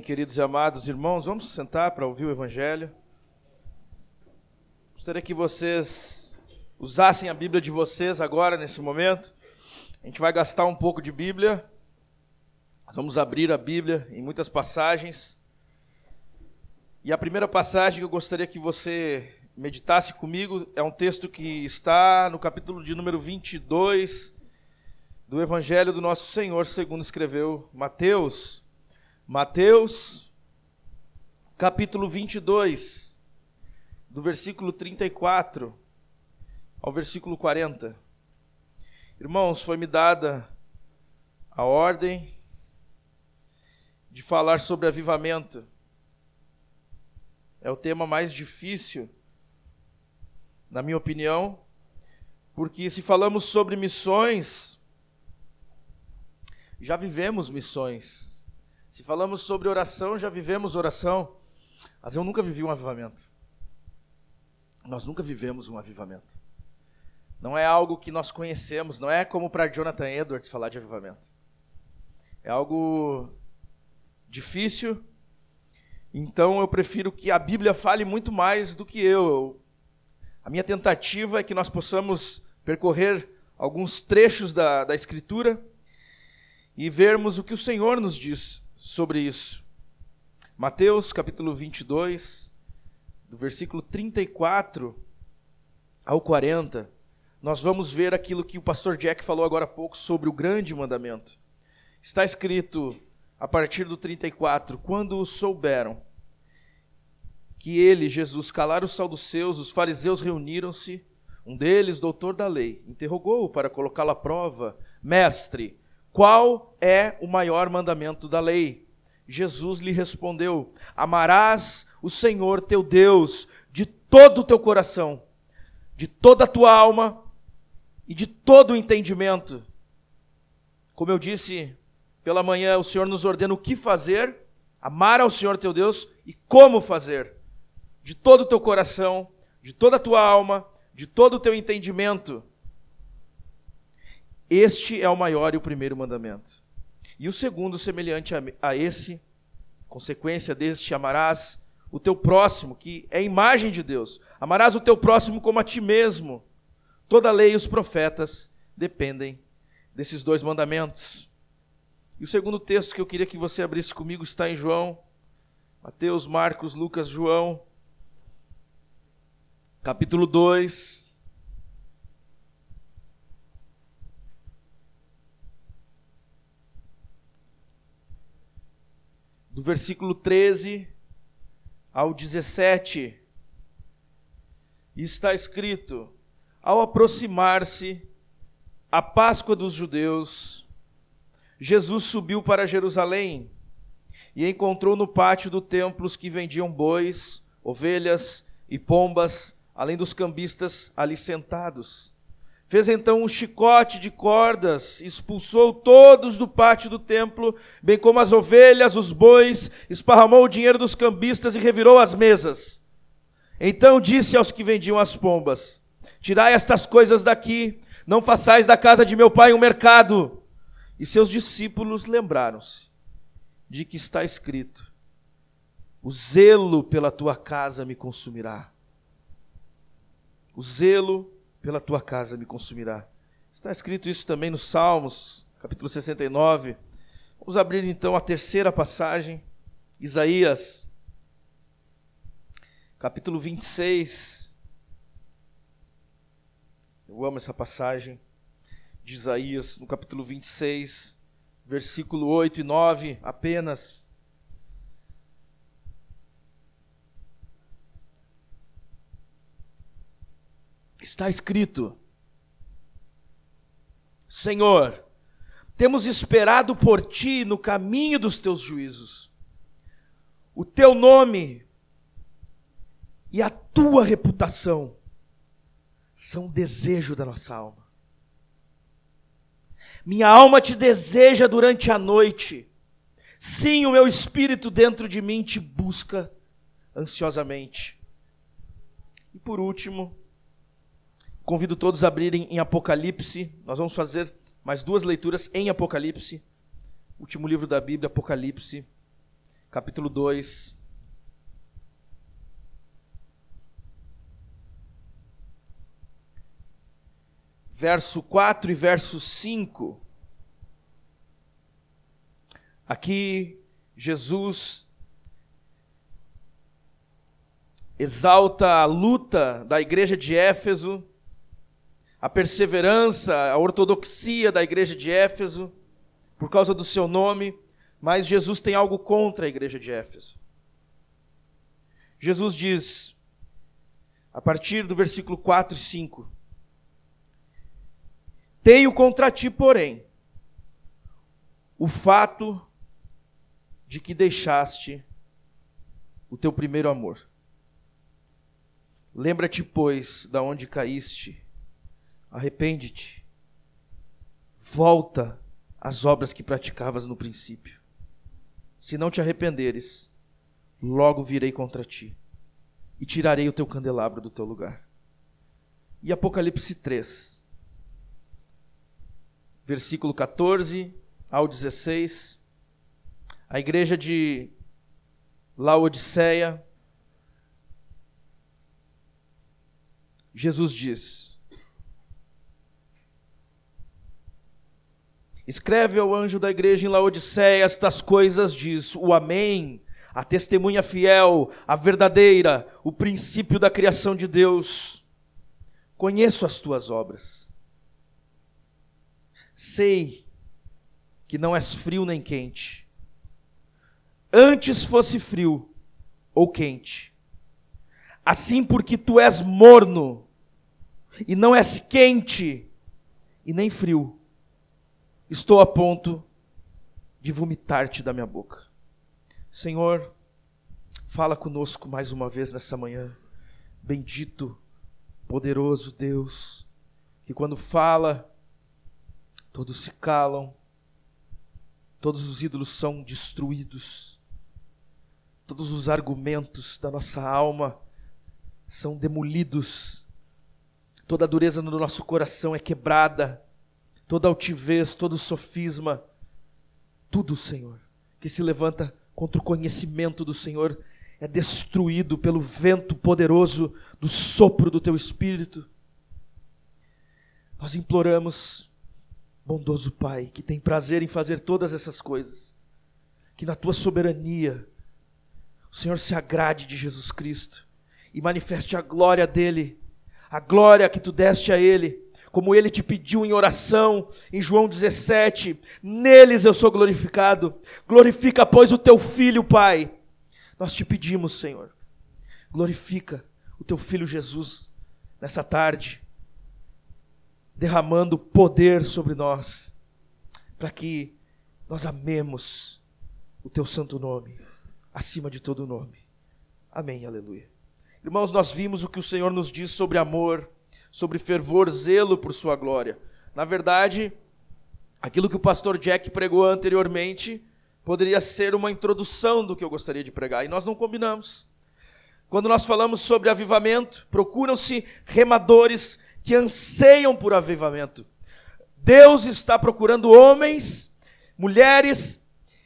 Queridos e amados irmãos. Vamos sentar para ouvir o Evangelho. Gostaria que vocês usassem a Bíblia de vocês agora, nesse momento. A gente vai gastar um pouco de Bíblia. Nós vamos abrir a Bíblia em muitas passagens. E a primeira passagem que eu gostaria que você meditasse comigo é um texto que está no capítulo de número 22 do Evangelho do nosso Senhor, segundo escreveu Mateus. Mateus, capítulo 22, do versículo 34 ao versículo 40. Irmãos, foi-me dada a ordem de falar sobre avivamento. É o tema mais difícil, na minha opinião, porque se falamos sobre missões, já vivemos missões. Se falamos sobre oração, já vivemos oração. Mas eu nunca vivi um avivamento. Nós nunca vivemos um avivamento. Não é algo que nós conhecemos, não é como para Jonathan Edwards falar de avivamento. É algo difícil. Então eu prefiro que a Bíblia fale muito mais do que eu. A minha tentativa é que nós possamos percorrer alguns trechos da, da Escritura e vermos o que o Senhor nos diz sobre isso. Mateus capítulo 22, do versículo 34 ao 40, nós vamos ver aquilo que o pastor Jack falou agora há pouco sobre o grande mandamento. Está escrito a partir do 34: Quando o souberam que ele, Jesus, calara o sal dos seus, os fariseus reuniram-se. Um deles, doutor da lei, interrogou-o para colocá-lo à prova: Mestre, qual é o maior mandamento da lei? Jesus lhe respondeu: Amarás o Senhor teu Deus de todo o teu coração, de toda a tua alma e de todo o entendimento. Como eu disse pela manhã, o Senhor nos ordena o que fazer, amar ao Senhor teu Deus e como fazer. De todo o teu coração, de toda a tua alma, de todo o teu entendimento. Este é o maior e o primeiro mandamento. E o segundo, semelhante a, esse, consequência deste, amarás o teu próximo, que é a imagem de Deus. Amarás o teu próximo como a ti mesmo. Toda a lei e os profetas dependem desses dois mandamentos. E o segundo texto que eu queria que você abrisse comigo está em João, Mateus, Marcos, Lucas, João, capítulo 2. Do versículo 13 ao 17, está escrito: Ao aproximar-se a Páscoa dos judeus, Jesus subiu para Jerusalém e encontrou no pátio do templo os que vendiam bois, ovelhas e pombas, além dos cambistas ali sentados. Fez então um chicote de cordas, expulsou todos do pátio do templo, bem como as ovelhas, os bois, esparramou o dinheiro dos cambistas e revirou as mesas. Então disse aos que vendiam as pombas: Tirai estas coisas daqui, não façais da casa de meu pai um mercado. E seus discípulos lembraram-se de que está escrito: O zelo pela tua casa me consumirá. O zelo pela tua casa me consumirá. Está escrito isso também nos Salmos, capítulo 69. Vamos abrir então a terceira passagem, Isaías, capítulo 26. Eu amo essa passagem de Isaías, no capítulo 26, versículo 8 e 9 apenas. Está escrito: Senhor, temos esperado por ti no caminho dos teus juízos. O teu nome e a tua reputação são desejo da nossa alma. Minha alma te deseja durante a noite. Sim, o meu espírito dentro de mim te busca ansiosamente. E por último, Convido todos a abrirem em Apocalipse. Nós vamos fazer mais duas leituras em Apocalipse. Último livro da Bíblia, Apocalipse, capítulo 2. Verso 4 e verso 5. Aqui, Jesus exalta a luta da igreja de Éfeso, a perseverança, a ortodoxia da igreja de Éfeso, por causa do seu nome, mas Jesus tem algo contra a igreja de Éfeso. Jesus diz, a partir do versículo 4 e 5: Tenho contra ti, porém, o fato de que deixaste o teu primeiro amor. Lembra-te, pois, da onde caíste, arrepende-te, volta às obras que praticavas no princípio. Se não te arrependeres, logo virei contra ti e tirarei o teu candelabro do teu lugar. E Apocalipse 3, versículo 14 ao 16, a igreja de Laodiceia Jesus diz: Escreve ao anjo da igreja em Laodiceia estas coisas, diz o Amém, a testemunha fiel, a verdadeira, o princípio da criação de Deus. Conheço as tuas obras. Sei que não és frio nem quente. Antes fosse frio ou quente. Assim, porque tu és morno e não és quente e nem frio, estou a ponto de vomitar-te da minha boca. Senhor, fala conosco mais uma vez nessa manhã. Bendito, poderoso Deus, que quando fala, todos se calam, todos os ídolos são destruídos, todos os argumentos da nossa alma são demolidos toda a dureza no nosso coração é quebrada, toda altivez, todo sofisma, tudo, Senhor, que se levanta contra o conhecimento do Senhor é destruído pelo vento poderoso do sopro do teu espírito. Nós imploramos, bondoso Pai, que tem prazer em fazer todas essas coisas, que na tua soberania o Senhor se agrade de Jesus Cristo e manifeste a glória dele a glória que tu deste a Ele, como Ele te pediu em oração, em João 17, neles eu sou glorificado. Glorifica, pois, o teu filho, Pai. Nós te pedimos, Senhor, glorifica o teu filho Jesus nessa tarde, derramando poder sobre nós, para que nós amemos o teu santo nome, acima de todo nome. Amém, aleluia. Irmãos, nós vimos o que o Senhor nos diz sobre amor, sobre fervor, zelo por Sua glória. Na verdade, aquilo que o pastor Jack pregou anteriormente poderia ser uma introdução do que eu gostaria de pregar, e nós não combinamos. Quando nós falamos sobre avivamento, procuram-se remadores que anseiam por avivamento. Deus está procurando homens, mulheres,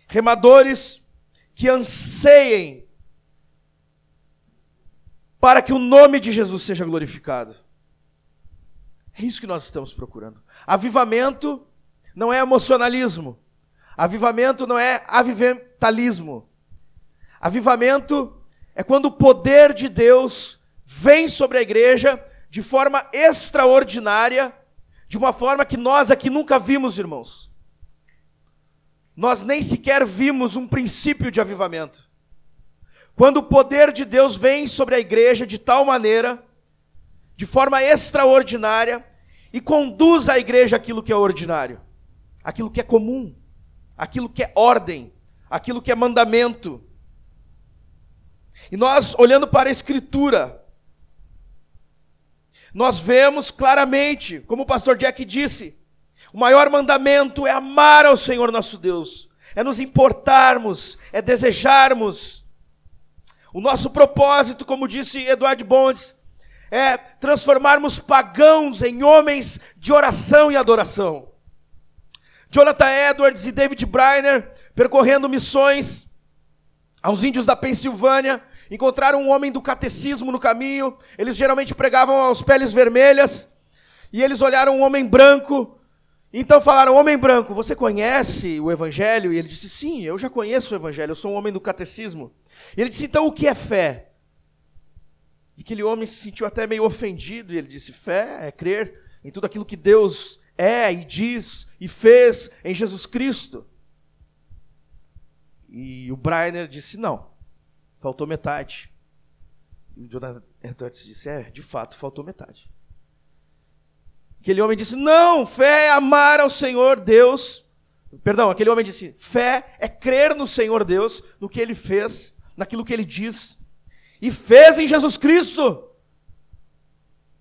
remadores que anseiem para que o nome de Jesus seja glorificado. É isso que nós estamos procurando. Avivamento não é emocionalismo. Avivamento não é avimentalismo. Avivamento é quando o poder de Deus vem sobre a igreja de forma extraordinária, de uma forma que nós aqui nunca vimos, irmãos. Nós nem sequer vimos um princípio de avivamento. Quando o poder de Deus vem sobre a igreja de tal maneira, de forma extraordinária, e conduz a igreja aquilo que é ordinário, aquilo que é comum, aquilo que é ordem, aquilo que é mandamento. E nós, olhando para a Escritura, nós vemos claramente, como o pastor Jack disse, o maior mandamento é amar ao Senhor nosso Deus, é nos importarmos, é desejarmos o nosso propósito, como disse Eduardo Bondes, é transformarmos pagãos em homens de oração e adoração. Jonathan Edwards e David Briner, percorrendo missões aos índios da Pensilvânia, encontraram um homem do catecismo no caminho, eles geralmente pregavam aos peles vermelhas, e eles olharam um homem branco, então falaram: Homem branco, você conhece o Evangelho? E ele disse: Sim, eu já conheço o Evangelho, eu sou um homem do catecismo. E ele disse: Então o que é fé? E aquele homem se sentiu até meio ofendido, e ele disse: Fé é crer em tudo aquilo que Deus é e diz e fez em Jesus Cristo. E o Brainer disse: Não, faltou metade. E o Jonathan Edwards disse: É, de fato, faltou metade. Aquele homem disse: Não, fé é amar ao Senhor Deus. Perdão, aquele homem disse: Fé é crer no Senhor Deus, no que ele fez, naquilo que ele diz. E fez em Jesus Cristo.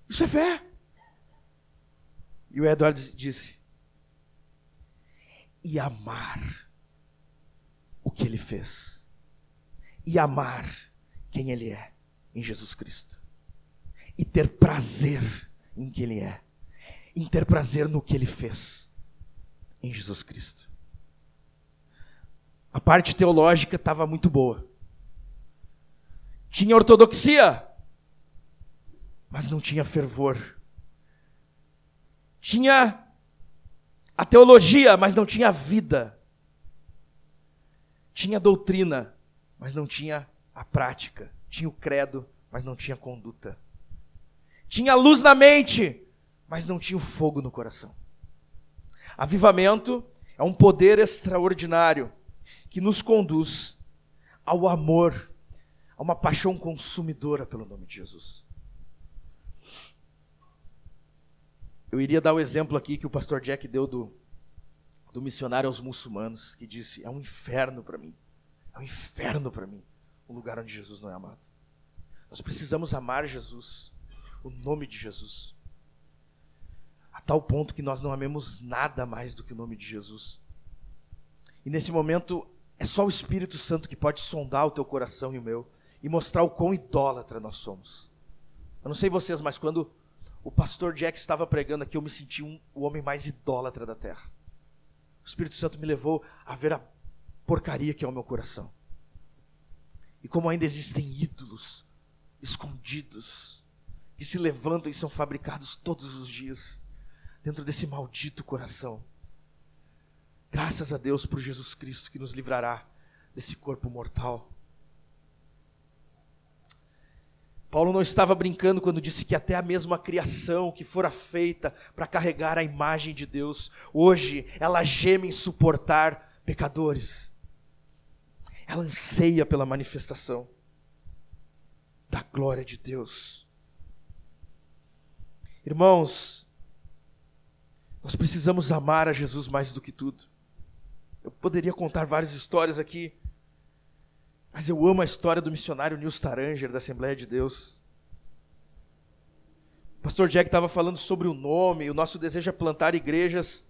Isso é fé. E o Edwards disse: E amar o que ele fez. E amar quem ele é em Jesus Cristo. E ter prazer em quem ele é em ter prazer no que ele fez em Jesus Cristo. A parte teológica estava muito boa. Tinha ortodoxia, mas não tinha fervor. Tinha a teologia, mas não tinha vida. Tinha doutrina, mas não tinha a prática. Tinha o credo, mas não tinha conduta. Tinha luz na mente, mas não tinha o fogo no coração. Avivamento é um poder extraordinário que nos conduz ao amor, a uma paixão consumidora pelo nome de Jesus. Eu iria dar o exemplo aqui que o pastor Jack deu do, do missionário aos muçulmanos, que disse: É um inferno para mim, é um inferno para mim, o lugar onde Jesus não é amado. Nós precisamos amar Jesus, o nome de Jesus a tal ponto que nós não amemos nada mais do que o nome de Jesus. E nesse momento, é só o Espírito Santo que pode sondar o teu coração e o meu e mostrar o quão idólatra nós somos. Eu não sei vocês, mas quando o pastor Jack estava pregando aqui, eu me senti um, o homem mais idólatra da terra. O Espírito Santo me levou a ver a porcaria que é o meu coração. E como ainda existem ídolos escondidos que se levantam e são fabricados todos os dias dentro desse maldito coração. Graças a Deus por Jesus Cristo que nos livrará desse corpo mortal. Paulo não estava brincando quando disse que até a mesma criação que fora feita para carregar a imagem de Deus, hoje ela geme em suportar pecadores. Ela anseia pela manifestação da glória de Deus. Irmãos, nós precisamos amar a Jesus mais do que tudo. Eu poderia contar várias histórias aqui, mas eu amo a história do missionário Nils Taranger, da Assembleia de Deus. O pastor Jack estava falando sobre o nome, o nosso desejo é plantar igrejas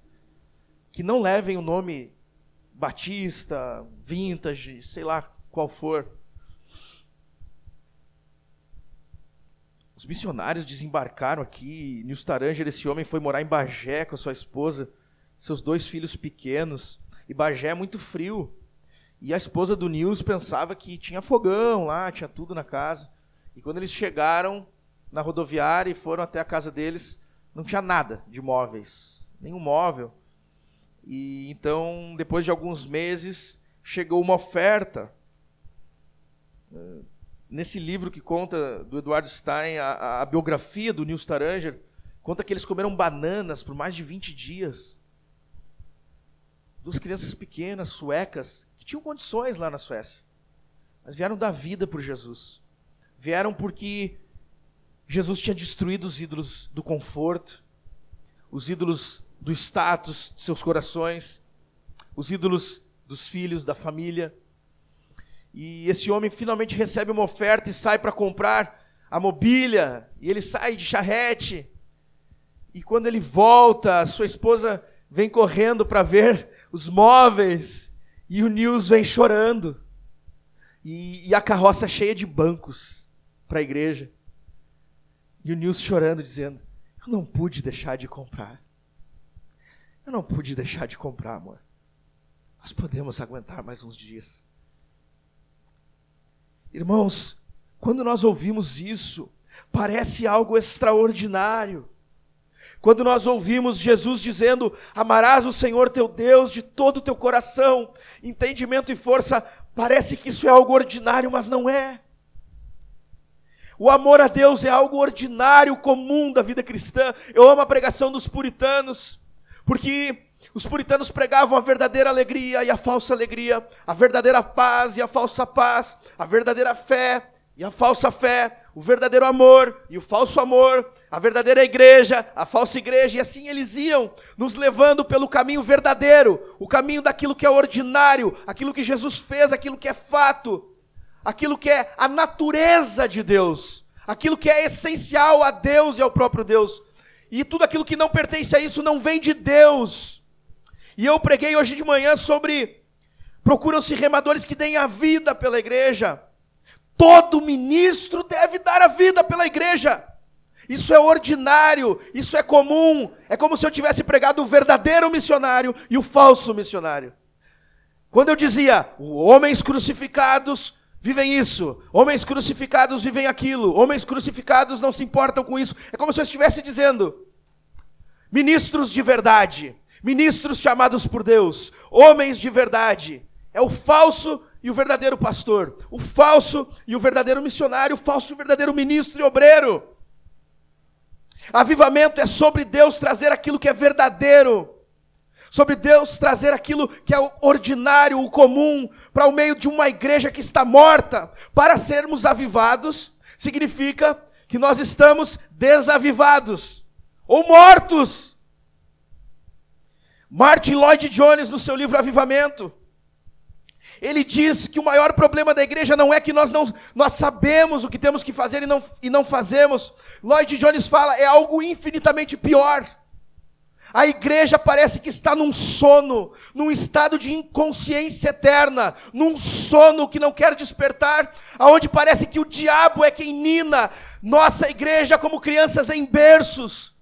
que não levem o nome Batista, Vintage, sei lá qual for. Os missionários desembarcaram aqui. Nils Taranger, esse homem, foi morar em Bagé com a sua esposa, seus dois filhos pequenos. E Bagé é muito frio. E a esposa do Nils pensava que tinha fogão lá, tinha tudo na casa. E quando eles chegaram na rodoviária e foram até a casa deles, não tinha nada de móveis, nenhum móvel. E então, depois de alguns meses, chegou uma oferta nesse livro que conta do Eduardo Stein, a, a biografia do Nils Taranger, conta que eles comeram bananas por mais de 20 dias. Duas crianças pequenas, suecas, tinham condições lá na Suécia. Mas vieram dar vida por Jesus. Vieram porque Jesus tinha destruído os ídolos do conforto, os ídolos do status de seus corações, os ídolos dos filhos, da família. E esse homem finalmente recebe uma oferta e sai para comprar a mobília. E ele sai de charrete. E quando ele volta, sua esposa vem correndo para ver os móveis. E o Nils vem chorando. E, e a carroça cheia de bancos para a igreja. E o Nils chorando, dizendo: Eu não pude deixar de comprar. Eu não pude deixar de comprar, amor. Nós podemos aguentar mais uns dias. Irmãos, quando nós ouvimos isso, parece algo extraordinário. Quando nós ouvimos Jesus dizendo: Amarás o Senhor teu Deus de todo o teu coração, entendimento e força, parece que isso é algo ordinário, mas não é. O amor a Deus é algo ordinário, comum da vida cristã. Eu amo a pregação dos puritanos, porque os puritanos pregavam a verdadeira alegria e a falsa alegria, a verdadeira paz e a falsa paz, a verdadeira fé e a falsa fé, o verdadeiro amor e o falso amor, a verdadeira igreja, a falsa igreja, e assim eles iam nos levando pelo caminho verdadeiro, o caminho daquilo que é ordinário, aquilo que Jesus fez, aquilo que é fato, aquilo que é a natureza de Deus, aquilo que é essencial a Deus e ao próprio Deus. E tudo aquilo que não pertence a isso não vem de Deus. E eu preguei hoje de manhã sobre procuram-se remadores que deem a vida pela igreja. Todo ministro deve dar a vida pela igreja. Isso é ordinário, isso é comum. É como se eu tivesse pregado o verdadeiro missionário e o falso missionário. Quando eu dizia, homens crucificados vivem isso, homens crucificados vivem aquilo, homens crucificados não se importam com isso. É como se eu estivesse dizendo, ministros de verdade, ministros chamados por Deus, homens de verdade. É o falso e o verdadeiro pastor, o falso e o verdadeiro missionário, o falso e o verdadeiro ministro e obreiro. Avivamento é sobre Deus trazer aquilo que é verdadeiro, sobre Deus trazer aquilo que é o ordinário, o comum, para o meio de uma igreja que está morta. Para sermos avivados, significa que nós estamos desavivados ou mortos. Martin Lloyd Jones, no seu livro Avivamento, ele diz que o maior problema da igreja não é que nós não nós sabemos o que temos que fazer e não, e não fazemos. Lloyd Jones fala, é algo infinitamente pior. A igreja parece que está num sono, num estado de inconsciência eterna, num sono que não quer despertar, aonde parece que o diabo é quem nina nossa igreja como crianças em berços.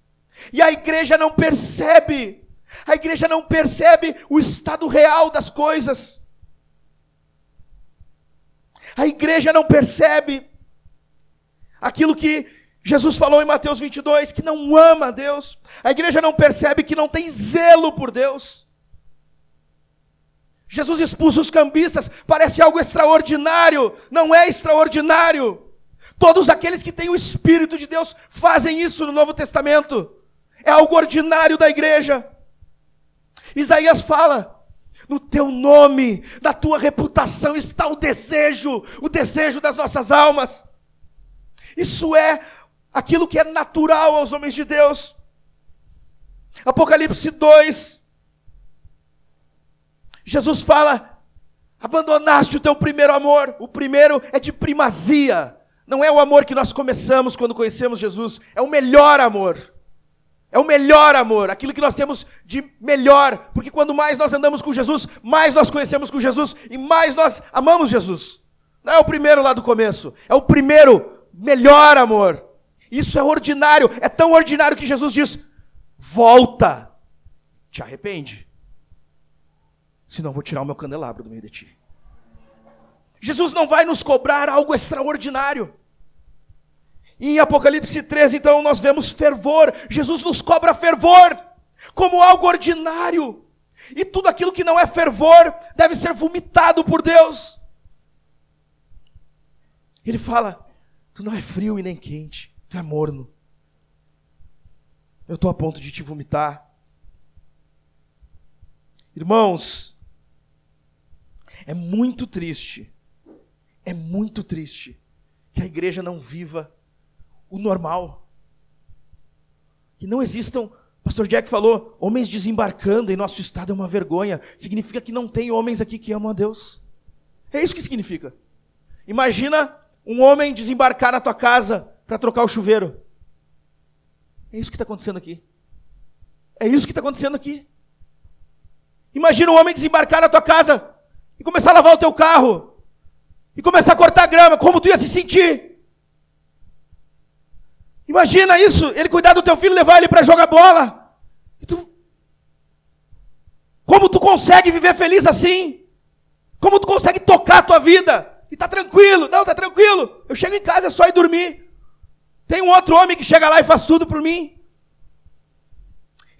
E a igreja não percebe, a igreja não percebe o estado real das coisas. A igreja não percebe aquilo que Jesus falou em Mateus 22, que não ama a Deus. A igreja não percebe que não tem zelo por Deus. Jesus expulsa os cambistas, parece algo extraordinário, não é extraordinário. Todos aqueles que têm o Espírito de Deus fazem isso no Novo Testamento. É algo ordinário da igreja. Isaías fala: no teu nome, na tua reputação está o desejo, o desejo das nossas almas. Isso é aquilo que é natural aos homens de Deus. Apocalipse 2. Jesus fala: abandonaste o teu primeiro amor. O primeiro é de primazia. Não é o amor que nós começamos quando conhecemos Jesus, é o melhor amor. É o melhor amor, aquilo que nós temos de melhor, porque quando mais nós andamos com Jesus, mais nós conhecemos com Jesus e mais nós amamos Jesus. Não é o primeiro lá do começo, é o primeiro melhor amor. Isso é ordinário, é tão ordinário que Jesus diz: volta, te arrepende, senão vou tirar o meu candelabro do meio de ti. Jesus não vai nos cobrar algo extraordinário. Em Apocalipse 13, então, nós vemos fervor. Jesus nos cobra fervor como algo ordinário. E tudo aquilo que não é fervor deve ser vomitado por Deus. Ele fala: Tu não é frio e nem quente, tu é morno. Eu estou a ponto de te vomitar. Irmãos, é muito triste, é muito triste que a igreja não viva o normal. Que não existam, pastor Jack falou, homens desembarcando em nosso estado é uma vergonha. Significa que não tem homens aqui que amam a Deus. É isso que significa. Imagina um homem desembarcar na tua casa para trocar o chuveiro. É isso que está acontecendo aqui. É isso que está acontecendo aqui. Imagina um homem desembarcar na tua casa e começar a lavar o teu carro. E começar a cortar grama. Como tu ia se sentir? Imagina isso, ele cuidar do teu filho, levar ele para jogar bola. Tu... Como tu consegue viver feliz assim? Como tu consegue tocar a tua vida e tá tranquilo, não, tá tranquilo. Eu chego em casa, é só ir dormir. Tem um outro homem que chega lá e faz tudo por mim.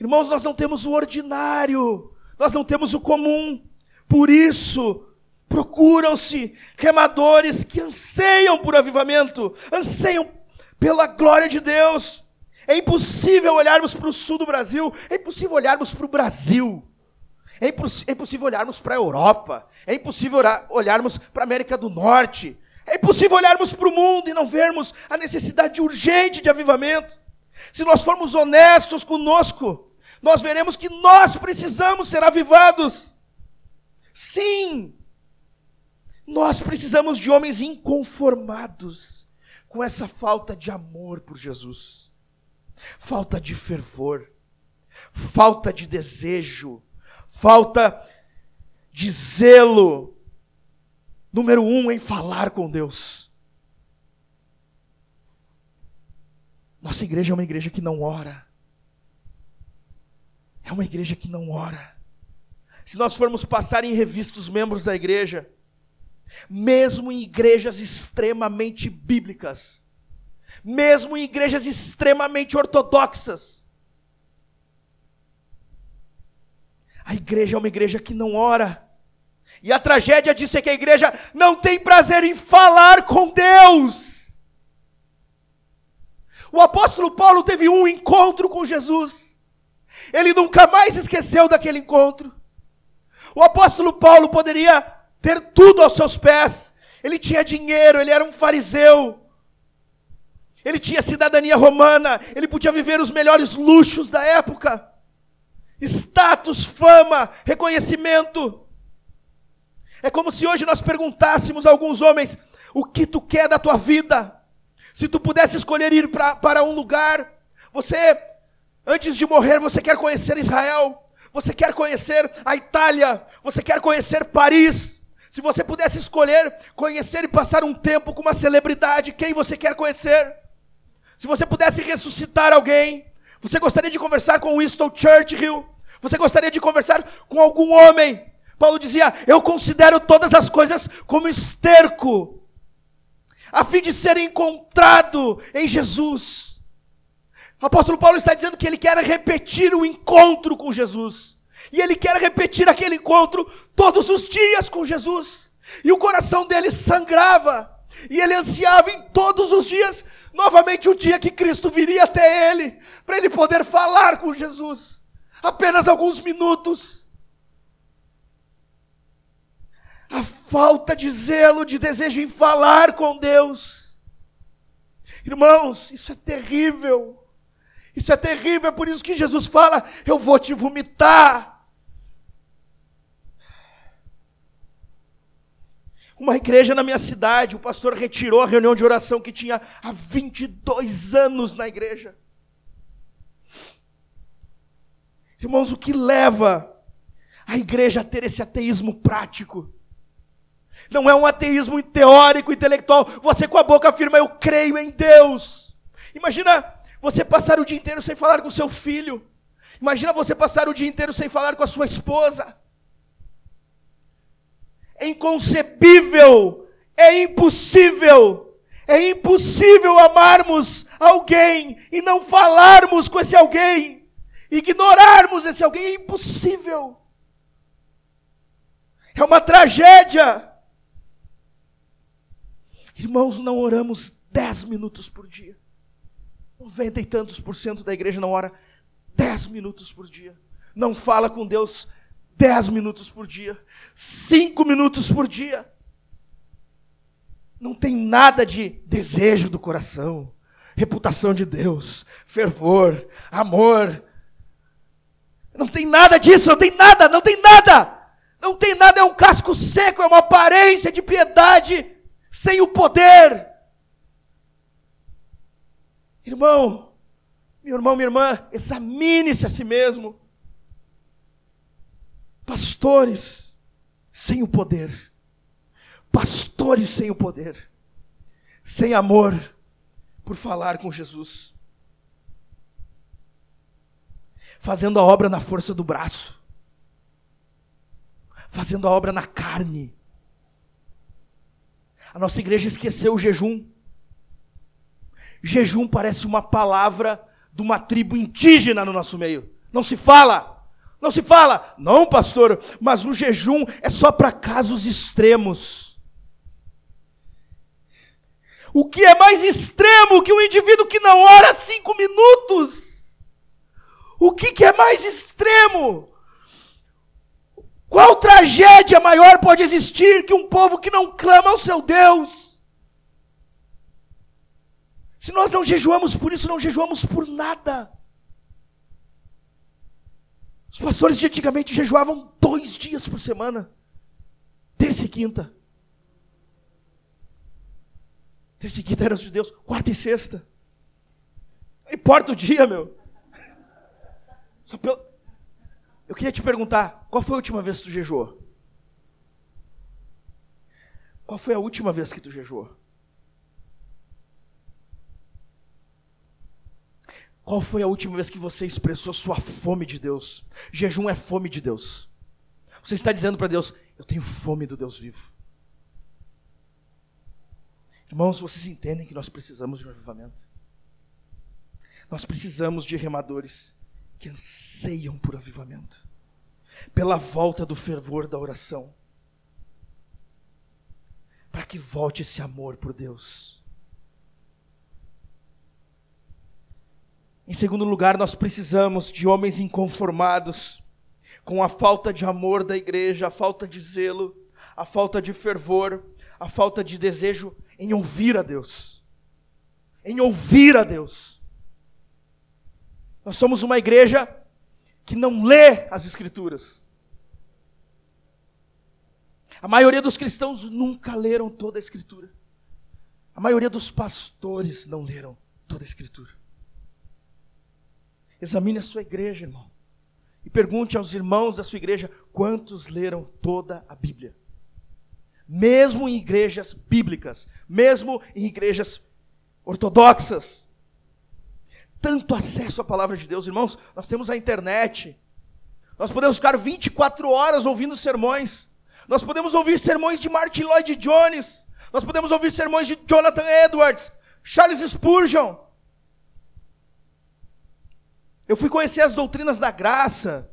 Irmãos, nós não temos o ordinário, nós não temos o comum. Por isso, procuram-se remadores que anseiam por avivamento, anseiam pela glória de Deus. É impossível olharmos para o sul do Brasil, é impossível olharmos para o Brasil, é, imposs é impossível olharmos para a Europa, é impossível olharmos para a América do Norte, é impossível olharmos para o mundo e não vermos a necessidade urgente de avivamento. Se nós formos honestos conosco, nós veremos que nós precisamos ser avivados. Sim, nós precisamos de homens inconformados com essa falta de amor por Jesus, falta de fervor, falta de desejo, falta de zelo. Número um, em falar com Deus. Nossa igreja é uma igreja que não ora. É uma igreja que não ora. Se nós formos passar em revista os membros da igreja, mesmo em igrejas extremamente bíblicas, mesmo em igrejas extremamente ortodoxas, a igreja é uma igreja que não ora. E a tragédia disso é que a igreja não tem prazer em falar com Deus. O apóstolo Paulo teve um encontro com Jesus. Ele nunca mais esqueceu daquele encontro. O apóstolo Paulo poderia ter tudo aos seus pés. Ele tinha dinheiro, ele era um fariseu. Ele tinha cidadania romana, ele podia viver os melhores luxos da época. Status, fama, reconhecimento. É como se hoje nós perguntássemos a alguns homens: o que tu quer da tua vida? Se tu pudesse escolher ir pra, para um lugar, você, antes de morrer, você quer conhecer Israel, você quer conhecer a Itália, você quer conhecer Paris. Se você pudesse escolher conhecer e passar um tempo com uma celebridade, quem você quer conhecer? Se você pudesse ressuscitar alguém, você gostaria de conversar com Winston Churchill? Você gostaria de conversar com algum homem? Paulo dizia: Eu considero todas as coisas como esterco, a fim de ser encontrado em Jesus. O apóstolo Paulo está dizendo que ele quer repetir o encontro com Jesus. E ele quer repetir aquele encontro todos os dias com Jesus. E o coração dele sangrava. E ele ansiava em todos os dias, novamente o dia que Cristo viria até ele, para ele poder falar com Jesus. Apenas alguns minutos. A falta de zelo, de desejo em falar com Deus. Irmãos, isso é terrível. Isso é terrível, é por isso que Jesus fala: Eu vou te vomitar. Uma igreja na minha cidade, o pastor retirou a reunião de oração que tinha há 22 anos na igreja. Irmãos, o que leva a igreja a ter esse ateísmo prático? Não é um ateísmo teórico, intelectual. Você com a boca afirma, eu creio em Deus. Imagina você passar o dia inteiro sem falar com seu filho. Imagina você passar o dia inteiro sem falar com a sua esposa. É inconcebível, é impossível, é impossível amarmos alguém e não falarmos com esse alguém, ignorarmos esse alguém, é impossível. É uma tragédia. Irmãos, não oramos dez minutos por dia. Noventa e tantos por cento da igreja não ora dez minutos por dia. Não fala com Deus dez minutos por dia, cinco minutos por dia. Não tem nada de desejo do coração, reputação de Deus, fervor, amor. Não tem nada disso, não tem nada, não tem nada. Não tem nada, é um casco seco, é uma aparência de piedade sem o poder. Irmão, meu irmão, minha irmã, examine-se a si mesmo. Pastores sem o poder, pastores sem o poder, sem amor por falar com Jesus, fazendo a obra na força do braço, fazendo a obra na carne. A nossa igreja esqueceu o jejum. Jejum parece uma palavra de uma tribo indígena no nosso meio. Não se fala. Não se fala. Não, pastor, mas o jejum é só para casos extremos. O que é mais extremo que um indivíduo que não ora cinco minutos? O que, que é mais extremo? Qual tragédia maior pode existir que um povo que não clama ao seu Deus? Se nós não jejuamos por isso, não jejuamos por nada. Os pastores de antigamente jejuavam dois dias por semana, terça e quinta. Terça e quinta eram os judeus, quarta e sexta. Não importa o dia, meu. Pelo... Eu queria te perguntar, qual foi a última vez que tu jejuou? Qual foi a última vez que tu jejuou? Qual foi a última vez que você expressou sua fome de Deus? Jejum é fome de Deus. Você está dizendo para Deus: Eu tenho fome do Deus vivo. Irmãos, vocês entendem que nós precisamos de um avivamento? Nós precisamos de remadores que anseiam por avivamento, pela volta do fervor da oração, para que volte esse amor por Deus. Em segundo lugar, nós precisamos de homens inconformados com a falta de amor da igreja, a falta de zelo, a falta de fervor, a falta de desejo em ouvir a Deus. Em ouvir a Deus. Nós somos uma igreja que não lê as Escrituras. A maioria dos cristãos nunca leram toda a Escritura. A maioria dos pastores não leram toda a Escritura. Examine a sua igreja, irmão. E pergunte aos irmãos da sua igreja quantos leram toda a Bíblia. Mesmo em igrejas bíblicas, mesmo em igrejas ortodoxas, tanto acesso à palavra de Deus, irmãos. Nós temos a internet. Nós podemos ficar 24 horas ouvindo sermões. Nós podemos ouvir sermões de Martin Lloyd Jones. Nós podemos ouvir sermões de Jonathan Edwards, Charles Spurgeon. Eu fui conhecer as doutrinas da graça.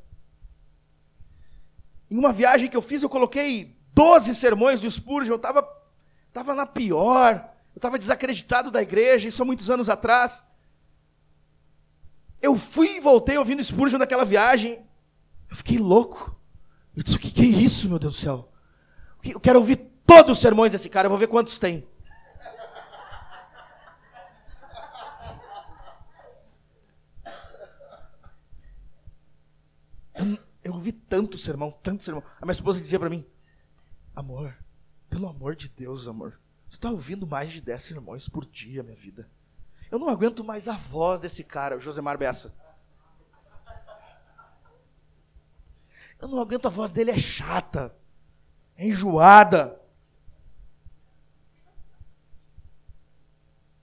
Em uma viagem que eu fiz, eu coloquei 12 sermões do Spurgeon. Eu estava tava na pior. Eu estava desacreditado da igreja, isso há muitos anos atrás. Eu fui e voltei ouvindo Spurgeon naquela viagem. Eu fiquei louco. Eu disse: o que, é isso, meu Deus do céu? Eu quero ouvir todos os sermões desse cara, eu vou ver quantos tem. Eu, eu ouvi tanto sermão, tanto sermão. A minha esposa dizia para mim: Amor, pelo amor de Deus, amor, você está ouvindo mais de 10 sermões por dia, minha vida. Eu não aguento mais a voz desse cara, o Josemar Bessa. Eu não aguento a voz dele, é chata, é enjoada.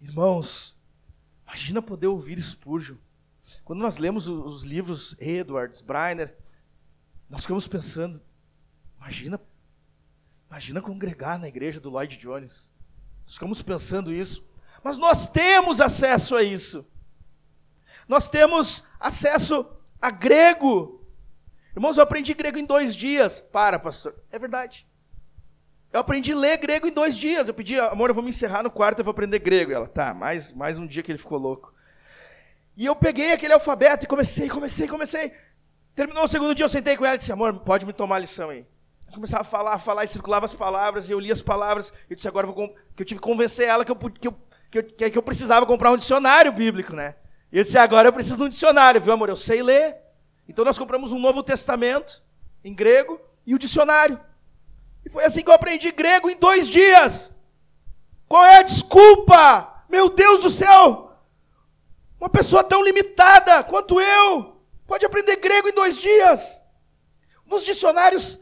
Irmãos, imagina poder ouvir Spurgeon. Quando nós lemos os livros Edwards, Breiner, nós ficamos pensando, imagina, imagina congregar na igreja do Lloyd Jones. Nós ficamos pensando isso. Mas nós temos acesso a isso. Nós temos acesso a grego. Irmãos, eu aprendi grego em dois dias. Para, pastor. É verdade. Eu aprendi a ler grego em dois dias. Eu pedi, amor, eu vou me encerrar no quarto, eu vou aprender grego. E ela, tá, mais, mais um dia que ele ficou louco. E eu peguei aquele alfabeto e comecei, comecei, comecei. Terminou o segundo dia, eu sentei com ela e disse, amor, pode me tomar a lição aí. Eu começava a falar, a falar, e circulava as palavras, e eu li as palavras. Eu disse, agora eu vou, que eu tive que convencer ela que eu, que eu que eu, que eu precisava comprar um dicionário bíblico, né? E eu disse, agora eu preciso de um dicionário, viu, amor? Eu sei ler. Então nós compramos um Novo Testamento, em grego, e o dicionário. E foi assim que eu aprendi grego em dois dias. Qual é a desculpa? Meu Deus do céu! Uma pessoa tão limitada quanto eu pode aprender grego em dois dias. Nos dicionários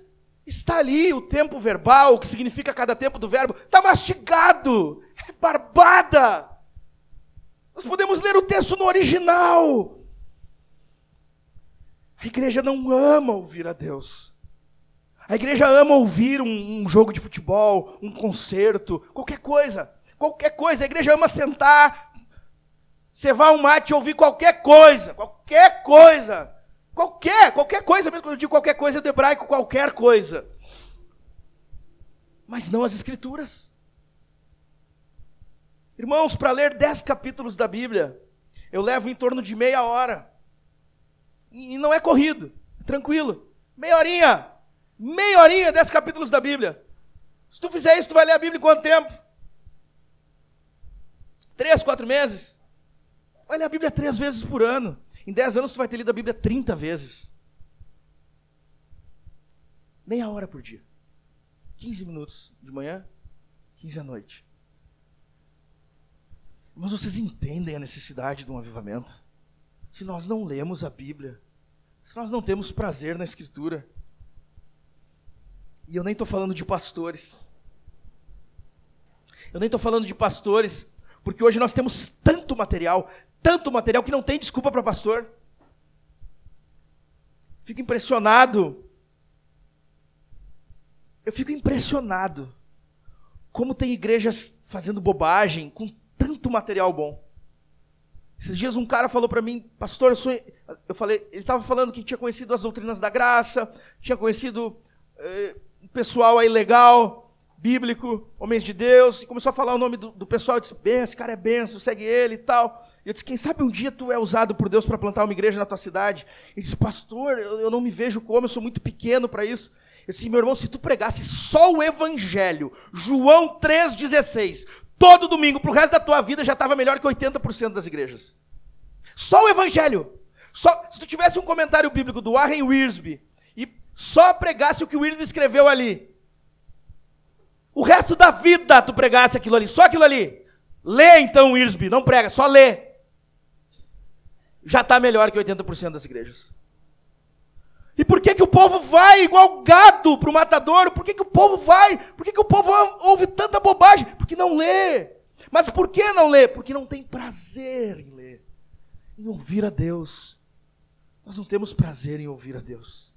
está ali o tempo verbal, o que significa cada tempo do verbo, está mastigado barbada. Nós podemos ler o texto no original. A igreja não ama ouvir a Deus. A igreja ama ouvir um, um, jogo de futebol, um concerto, qualquer coisa. Qualquer coisa. A igreja ama sentar, cevar um mate e ouvir qualquer coisa. Qualquer coisa. Qualquer, qualquer coisa. Mesmo quando eu digo qualquer coisa, eu hebraico qualquer coisa. Mas não as escrituras. Irmãos, para ler dez capítulos da Bíblia, eu levo em torno de meia hora. E não é corrido, é tranquilo. Meia horinha meia horinha, dez capítulos da Bíblia. Se tu fizer isso, tu vai ler a Bíblia em quanto tempo? Três, quatro meses? Vai ler a Bíblia três vezes por ano. Em dez anos tu vai ter lido a Bíblia trinta vezes. Meia hora por dia. Quinze minutos de manhã, quinze à noite. Mas vocês entendem a necessidade de um avivamento? Se nós não lemos a Bíblia, se nós não temos prazer na Escritura, e eu nem estou falando de pastores. Eu nem estou falando de pastores, porque hoje nós temos tanto material, tanto material que não tem desculpa para pastor. Fico impressionado. Eu fico impressionado como tem igrejas fazendo bobagem com tanto material bom. Esses dias um cara falou para mim, pastor, eu sou. Eu falei, ele estava falando que tinha conhecido as doutrinas da graça, tinha conhecido eh, pessoal aí legal, bíblico, homens de Deus, e começou a falar o nome do, do pessoal, eu disse, benção, esse cara é benção, segue ele e tal. E eu disse, quem sabe um dia tu é usado por Deus para plantar uma igreja na tua cidade? Ele disse, pastor, eu, eu não me vejo como, eu sou muito pequeno para isso. Eu disse, meu irmão, se tu pregasse só o evangelho, João 3,16, todo domingo, para o resto da tua vida, já estava melhor que 80% das igrejas. Só o evangelho. Só, se tu tivesse um comentário bíblico do Warren Wiersbe, só pregasse o que o William escreveu ali. O resto da vida tu pregasse aquilo ali, só aquilo ali. Lê então, Irsby, não prega, só lê. Já está melhor que 80% das igrejas. E por que, que o povo vai igual gado para o matadouro? Por que, que o povo vai? Por que, que o povo ouve tanta bobagem? Porque não lê. Mas por que não lê? Porque não tem prazer em ler, em ouvir a Deus. Nós não temos prazer em ouvir a Deus.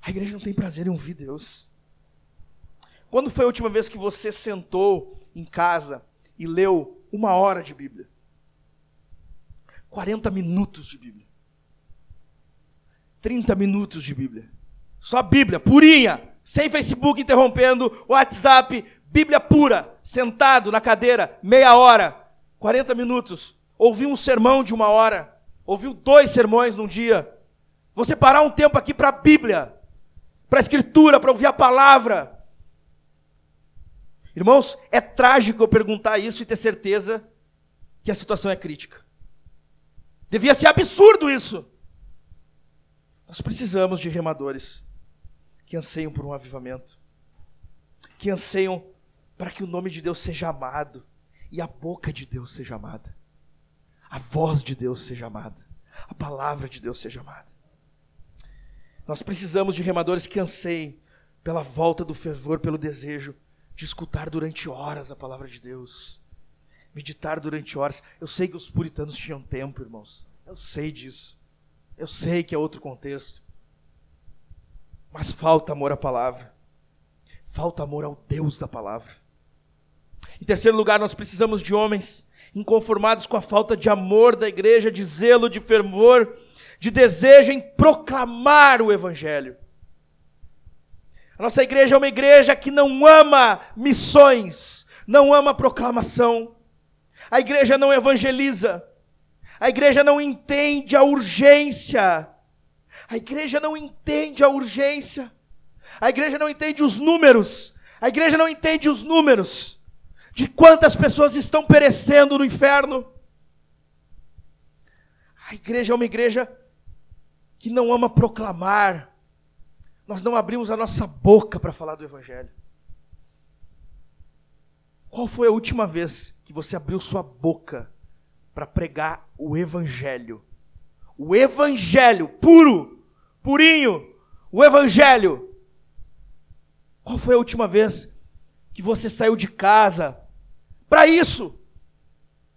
A igreja não tem prazer em ouvir Deus. Quando foi a última vez que você sentou em casa e leu uma hora de Bíblia? 40 minutos de Bíblia. 30 minutos de Bíblia. Só Bíblia, purinha, sem Facebook interrompendo, WhatsApp, Bíblia pura, sentado na cadeira, meia hora, 40 minutos. Ouviu um sermão de uma hora, ouviu dois sermões num dia. Você parar um tempo aqui para a Bíblia, para a Escritura, para ouvir a palavra. Irmãos, é trágico eu perguntar isso e ter certeza que a situação é crítica. Devia ser absurdo isso. Nós precisamos de remadores que anseiam por um avivamento, que anseiam para que o nome de Deus seja amado e a boca de Deus seja amada, a voz de Deus seja amada, a palavra de Deus seja amada. Nós precisamos de remadores que anseiem pela volta do fervor, pelo desejo de escutar durante horas a palavra de Deus, meditar durante horas. Eu sei que os puritanos tinham tempo, irmãos. Eu sei disso. Eu sei que é outro contexto. Mas falta amor à palavra. Falta amor ao Deus da palavra. Em terceiro lugar, nós precisamos de homens inconformados com a falta de amor da igreja, de zelo, de fervor de desejo em proclamar o Evangelho. A nossa igreja é uma igreja que não ama missões, não ama proclamação. A igreja não evangeliza. A igreja não entende a urgência. A igreja não entende a urgência. A igreja não entende os números. A igreja não entende os números de quantas pessoas estão perecendo no inferno. A igreja é uma igreja que não ama proclamar, nós não abrimos a nossa boca para falar do Evangelho. Qual foi a última vez que você abriu sua boca para pregar o Evangelho? O Evangelho puro, purinho, o Evangelho. Qual foi a última vez que você saiu de casa para isso?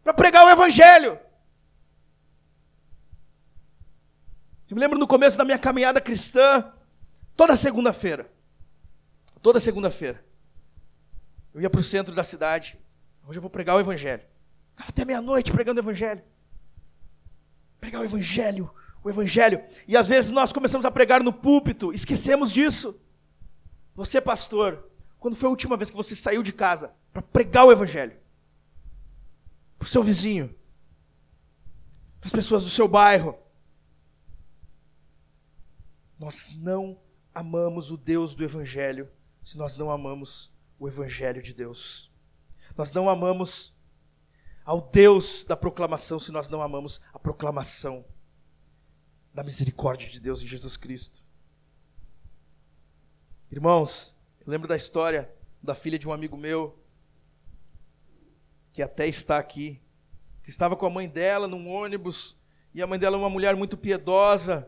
Para pregar o Evangelho? Eu me lembro no começo da minha caminhada cristã, toda segunda-feira. toda segunda-feira. Eu ia para o centro da cidade. Hoje eu vou pregar o Evangelho. Até meia-noite pregando o Evangelho. Pregar o Evangelho, o Evangelho. E às vezes nós começamos a pregar no púlpito, esquecemos disso. Você, pastor, quando foi a última vez que você saiu de casa para pregar o Evangelho? Para o seu vizinho, para as pessoas do seu bairro. Nós não amamos o Deus do Evangelho se nós não amamos o Evangelho de Deus. Nós não amamos ao Deus da proclamação se nós não amamos a proclamação da misericórdia de Deus em Jesus Cristo. Irmãos, eu lembro da história da filha de um amigo meu, que até está aqui, que estava com a mãe dela num ônibus, e a mãe dela é uma mulher muito piedosa,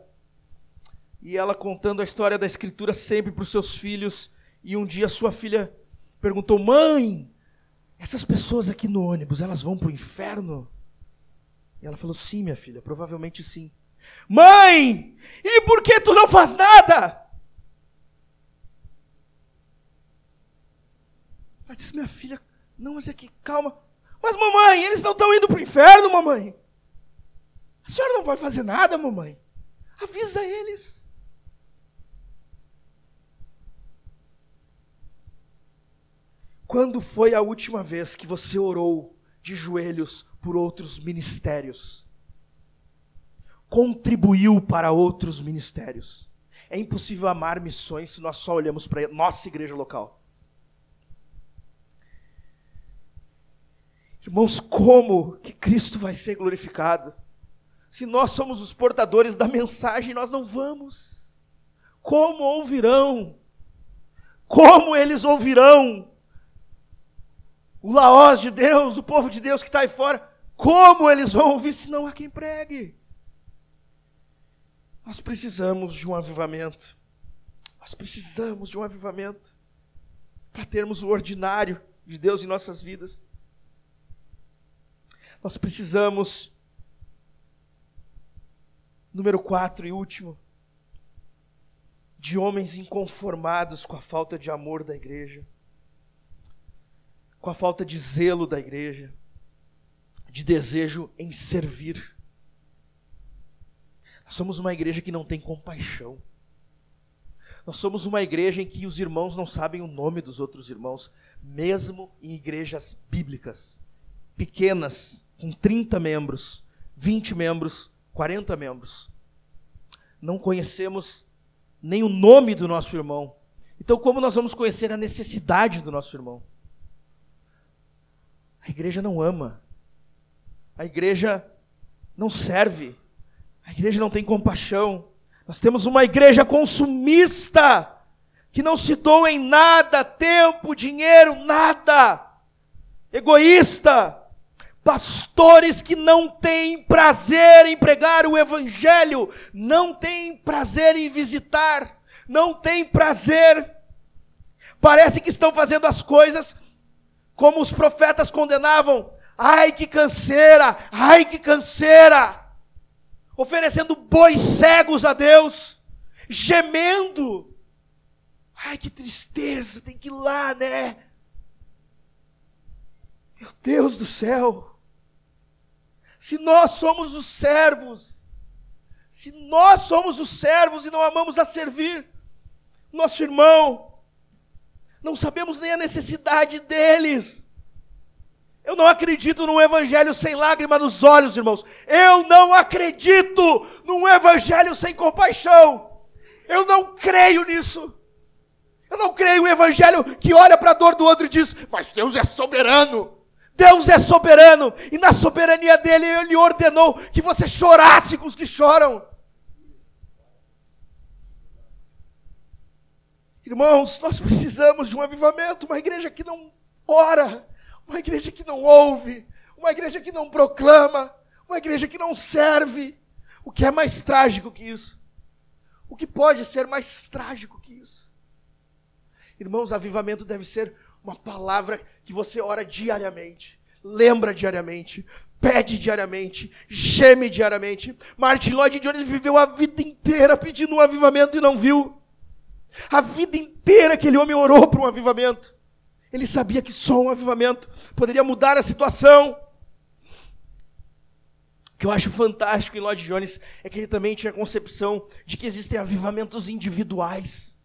e ela contando a história da Escritura sempre para os seus filhos, e um dia sua filha perguntou: Mãe, essas pessoas aqui no ônibus, elas vão para o inferno? E ela falou: Sim, minha filha, provavelmente sim. Mãe, e por que tu não faz nada? Ela disse: Minha filha, não, mas é que calma. Mas mamãe, eles não estão indo para o inferno, mamãe. A senhora não vai fazer nada, mamãe. Avisa eles. Quando foi a última vez que você orou de joelhos por outros ministérios? Contribuiu para outros ministérios? É impossível amar missões se nós só olhamos para nossa igreja local. Irmãos, como que Cristo vai ser glorificado? Se nós somos os portadores da mensagem, nós não vamos. Como ouvirão? Como eles ouvirão o laós de Deus, o povo de Deus que está aí fora, como eles vão ouvir se não há quem pregue? Nós precisamos de um avivamento. Nós precisamos de um avivamento para termos o ordinário de Deus em nossas vidas. Nós precisamos, número quatro e último, de homens inconformados com a falta de amor da igreja com a falta de zelo da igreja, de desejo em servir. Nós somos uma igreja que não tem compaixão. Nós somos uma igreja em que os irmãos não sabem o nome dos outros irmãos, mesmo em igrejas bíblicas, pequenas, com 30 membros, 20 membros, 40 membros. Não conhecemos nem o nome do nosso irmão. Então, como nós vamos conhecer a necessidade do nosso irmão? A igreja não ama. A igreja não serve. A igreja não tem compaixão. Nós temos uma igreja consumista, que não se doa em nada, tempo, dinheiro, nada. Egoísta. Pastores que não têm prazer em pregar o evangelho, não têm prazer em visitar, não têm prazer. Parece que estão fazendo as coisas como os profetas condenavam, ai que canseira, ai que canseira, oferecendo bois cegos a Deus, gemendo, ai que tristeza, tem que ir lá, né? Meu Deus do céu, se nós somos os servos, se nós somos os servos e não amamos a servir, nosso irmão, não sabemos nem a necessidade deles. Eu não acredito num evangelho sem lágrima nos olhos, irmãos. Eu não acredito num evangelho sem compaixão. Eu não creio nisso. Eu não creio um evangelho que olha para a dor do outro e diz: Mas Deus é soberano. Deus é soberano. E na soberania dele, ele ordenou que você chorasse com os que choram. Irmãos, nós precisamos de um avivamento, uma igreja que não ora, uma igreja que não ouve, uma igreja que não proclama, uma igreja que não serve. O que é mais trágico que isso? O que pode ser mais trágico que isso? Irmãos, avivamento deve ser uma palavra que você ora diariamente, lembra diariamente, pede diariamente, geme diariamente. Martin Lloyd Jones viveu a vida inteira pedindo um avivamento e não viu. A vida inteira aquele homem orou por um avivamento. Ele sabia que só um avivamento poderia mudar a situação. O que eu acho fantástico em Lloyd Jones é que ele também tinha a concepção de que existem avivamentos individuais.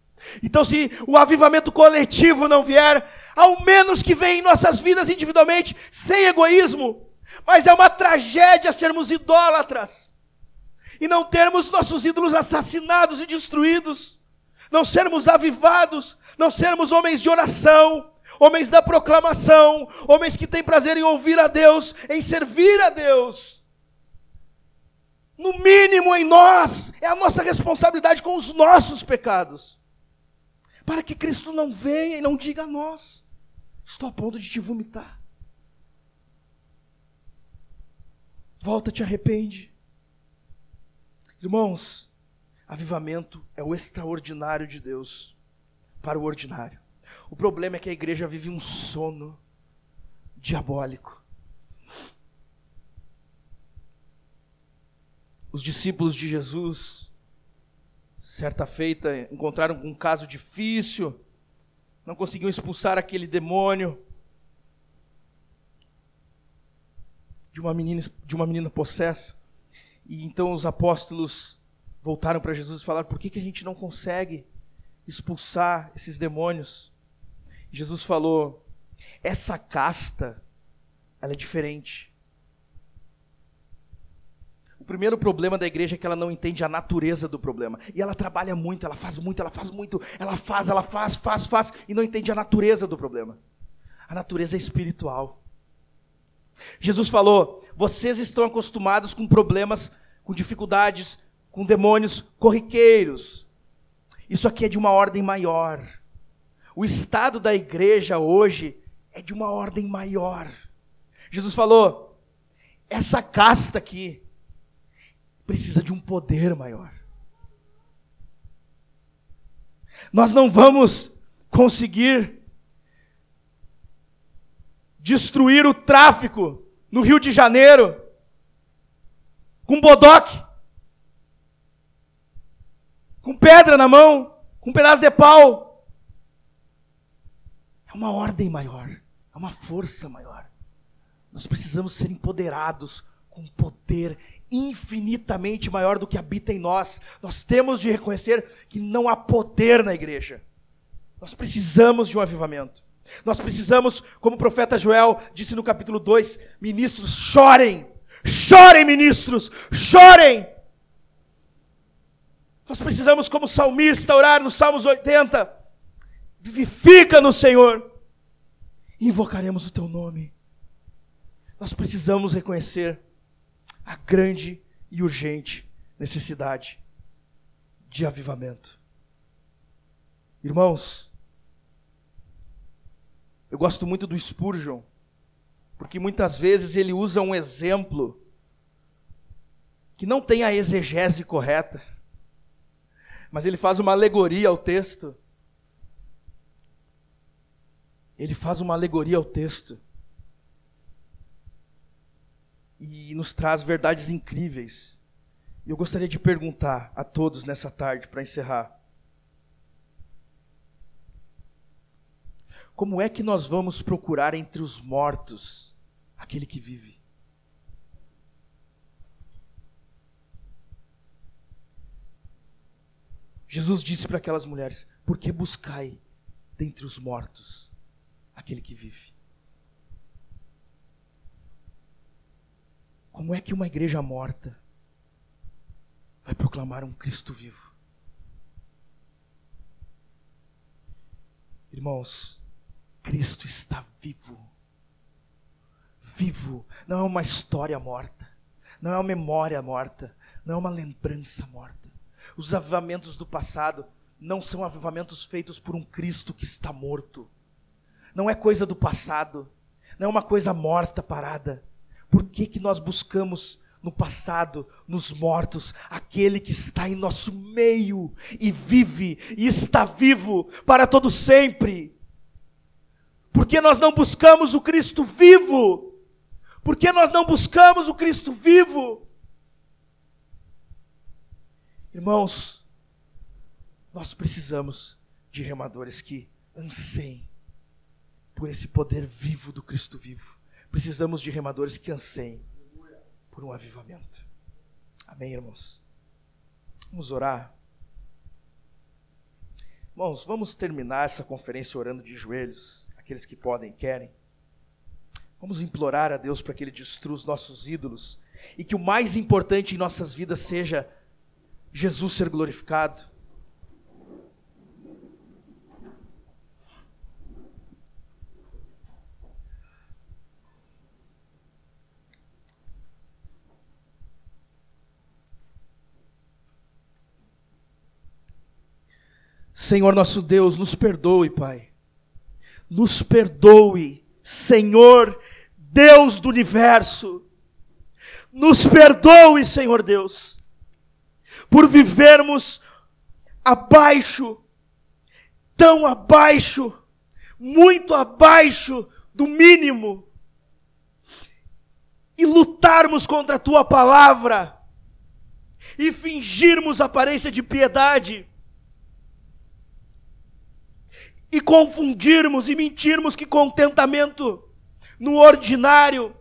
Então, se o avivamento coletivo não vier, ao menos que venha em nossas vidas individualmente, sem egoísmo. Mas é uma tragédia sermos idólatras e não termos nossos ídolos assassinados e destruídos, não sermos avivados, não sermos homens de oração, homens da proclamação, homens que têm prazer em ouvir a Deus, em servir a Deus. No mínimo em nós, é a nossa responsabilidade com os nossos pecados para que Cristo não venha e não diga a nós: estou a ponto de te vomitar. Volta, te arrepende. Irmãos, avivamento é o extraordinário de Deus para o ordinário. O problema é que a igreja vive um sono diabólico. Os discípulos de Jesus Certa feita, encontraram um caso difícil, não conseguiam expulsar aquele demônio de uma menina, de uma menina possessa. E então os apóstolos voltaram para Jesus e falaram: por que, que a gente não consegue expulsar esses demônios? Jesus falou: essa casta, ela é diferente primeiro problema da igreja é que ela não entende a natureza do problema. E ela trabalha muito, ela faz muito, ela faz muito, ela faz, ela faz, faz, faz, e não entende a natureza do problema. A natureza é espiritual. Jesus falou: vocês estão acostumados com problemas, com dificuldades, com demônios corriqueiros. Isso aqui é de uma ordem maior. O estado da igreja hoje é de uma ordem maior. Jesus falou: essa casta aqui, precisa de um poder maior. Nós não vamos conseguir destruir o tráfico no Rio de Janeiro com bodoque, com pedra na mão, com um pedaço de pau. É uma ordem maior, é uma força maior. Nós precisamos ser empoderados com poder infinitamente maior do que habita em nós. Nós temos de reconhecer que não há poder na igreja. Nós precisamos de um avivamento. Nós precisamos, como o profeta Joel disse no capítulo 2, ministros, chorem. Chorem, ministros, chorem. Nós precisamos, como salmista, orar nos Salmos 80. Vivifica no Senhor. Invocaremos o teu nome. Nós precisamos reconhecer a grande e urgente necessidade de avivamento. Irmãos, eu gosto muito do Spurgeon, porque muitas vezes ele usa um exemplo que não tem a exegese correta, mas ele faz uma alegoria ao texto. Ele faz uma alegoria ao texto e nos traz verdades incríveis. E eu gostaria de perguntar a todos nessa tarde, para encerrar: Como é que nós vamos procurar entre os mortos aquele que vive? Jesus disse para aquelas mulheres: Por que buscai dentre os mortos aquele que vive? Como é que uma igreja morta vai proclamar um Cristo vivo? Irmãos, Cristo está vivo. Vivo. Não é uma história morta. Não é uma memória morta. Não é uma lembrança morta. Os avivamentos do passado não são avivamentos feitos por um Cristo que está morto. Não é coisa do passado. Não é uma coisa morta, parada. Por que, que nós buscamos no passado, nos mortos, aquele que está em nosso meio e vive e está vivo para todo sempre? Por que nós não buscamos o Cristo vivo? Por que nós não buscamos o Cristo vivo? Irmãos, nós precisamos de remadores que anseiem por esse poder vivo do Cristo vivo. Precisamos de remadores que anseiem por um avivamento. Amém, irmãos? Vamos orar. Irmãos, vamos terminar essa conferência orando de joelhos, aqueles que podem e querem. Vamos implorar a Deus para que Ele destrua os nossos ídolos e que o mais importante em nossas vidas seja Jesus ser glorificado. Senhor nosso Deus, nos perdoe, Pai. Nos perdoe, Senhor Deus do universo. Nos perdoe, Senhor Deus, por vivermos abaixo, tão abaixo, muito abaixo do mínimo, e lutarmos contra a tua palavra, e fingirmos aparência de piedade, e confundirmos e mentirmos que contentamento no ordinário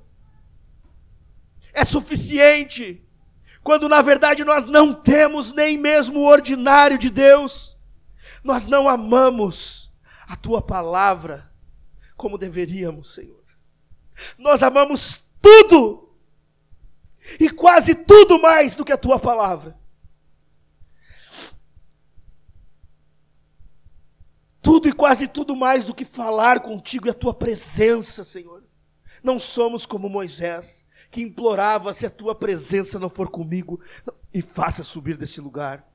é suficiente, quando na verdade nós não temos nem mesmo o ordinário de Deus, nós não amamos a tua palavra como deveríamos, Senhor. Nós amamos tudo e quase tudo mais do que a tua palavra. tudo e quase tudo mais do que falar contigo e a tua presença, Senhor. Não somos como Moisés, que implorava: se a tua presença não for comigo, e faça subir desse lugar.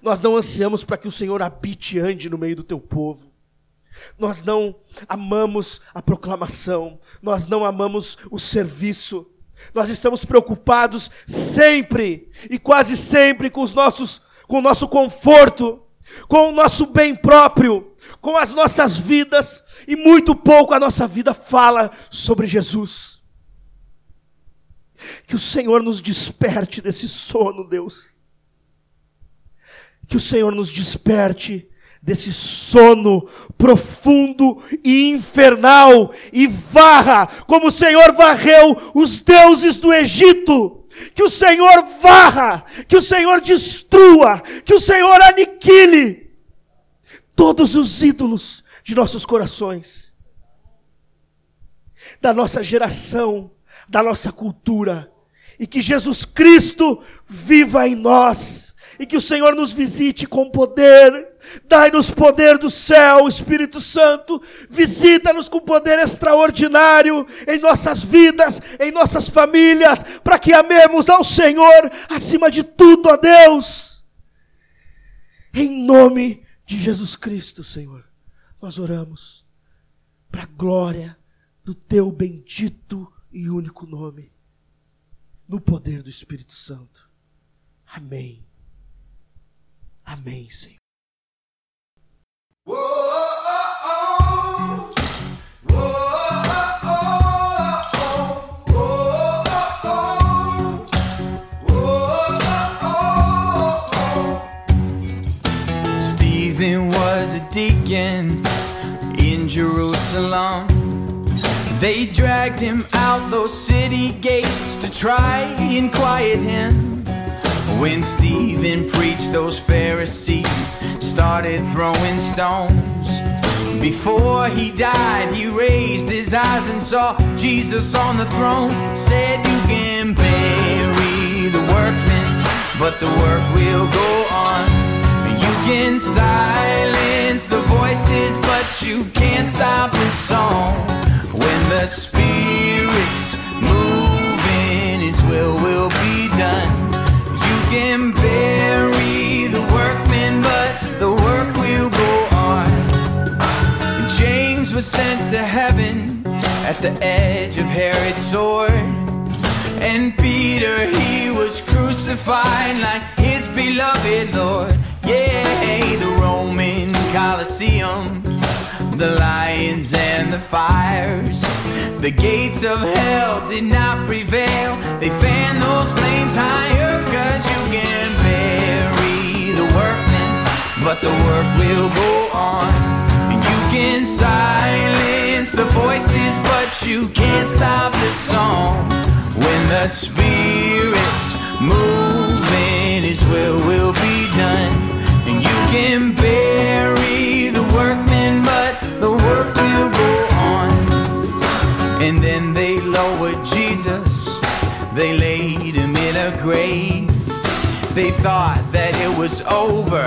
Nós não ansiamos para que o Senhor habite e ande no meio do teu povo. Nós não amamos a proclamação, nós não amamos o serviço. Nós estamos preocupados sempre e quase sempre com os nossos com o nosso conforto, com o nosso bem próprio, com as nossas vidas, e muito pouco a nossa vida fala sobre Jesus. Que o Senhor nos desperte desse sono, Deus. Que o Senhor nos desperte desse sono profundo e infernal e varra, como o Senhor varreu os deuses do Egito que o Senhor varra, que o Senhor destrua, que o Senhor aniquile todos os ídolos de nossos corações, da nossa geração, da nossa cultura, e que Jesus Cristo viva em nós, e que o Senhor nos visite com poder, Dai-nos poder do céu, Espírito Santo. Visita-nos com poder extraordinário em nossas vidas, em nossas famílias, para que amemos ao Senhor acima de tudo, ó Deus. Em nome de Jesus Cristo, Senhor, nós oramos para a glória do teu bendito e único nome, no poder do Espírito Santo. Amém. Amém, Senhor. Stephen was a. They dragged him out those city gates to try and quiet him. When Stephen preached, those Pharisees started throwing stones. Before he died, he raised his eyes and saw Jesus on the throne. Said, You can bury the workmen, but the work will go on. You can silence the voices, but you can't stop the song. When the Spirit's sent to heaven at the edge of Herod's sword. And Peter, he was crucified like his beloved Lord. Yeah, the Roman Colosseum, the lions and the fires. The gates of hell did not prevail. They fan those flames higher, cause you can bury the workmen, but the work will go on. Can silence the voices, but you can't stop the song. When the Spirit's moving, His will will be done. And you can bury the workmen, but the work will go on. And then they lowered Jesus, they laid him in a grave. They thought that it was over,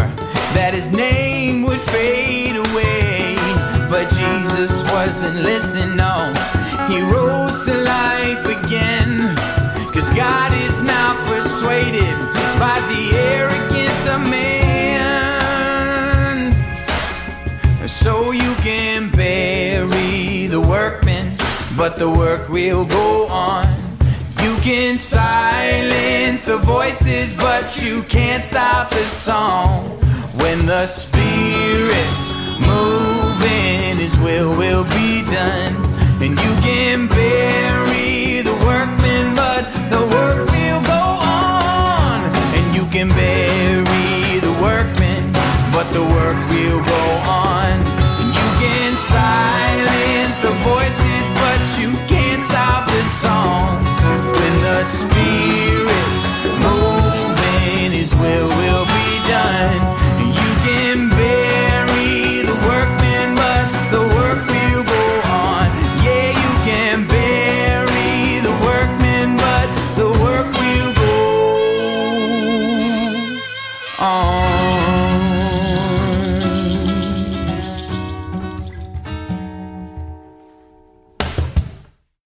that his name would fade away. But Jesus wasn't listening, no. He rose to life again. Cause God is not persuaded by the arrogance of man. So you can bury the workmen, but the work will go on. You can silence the voices, but you can't stop the song. When the Spirit's moving, his will will be done. And you can bury the workmen, but the work will go on. And you can bury the workmen, but the work will go on. And you can silence the voices, but you can't stop the song. When the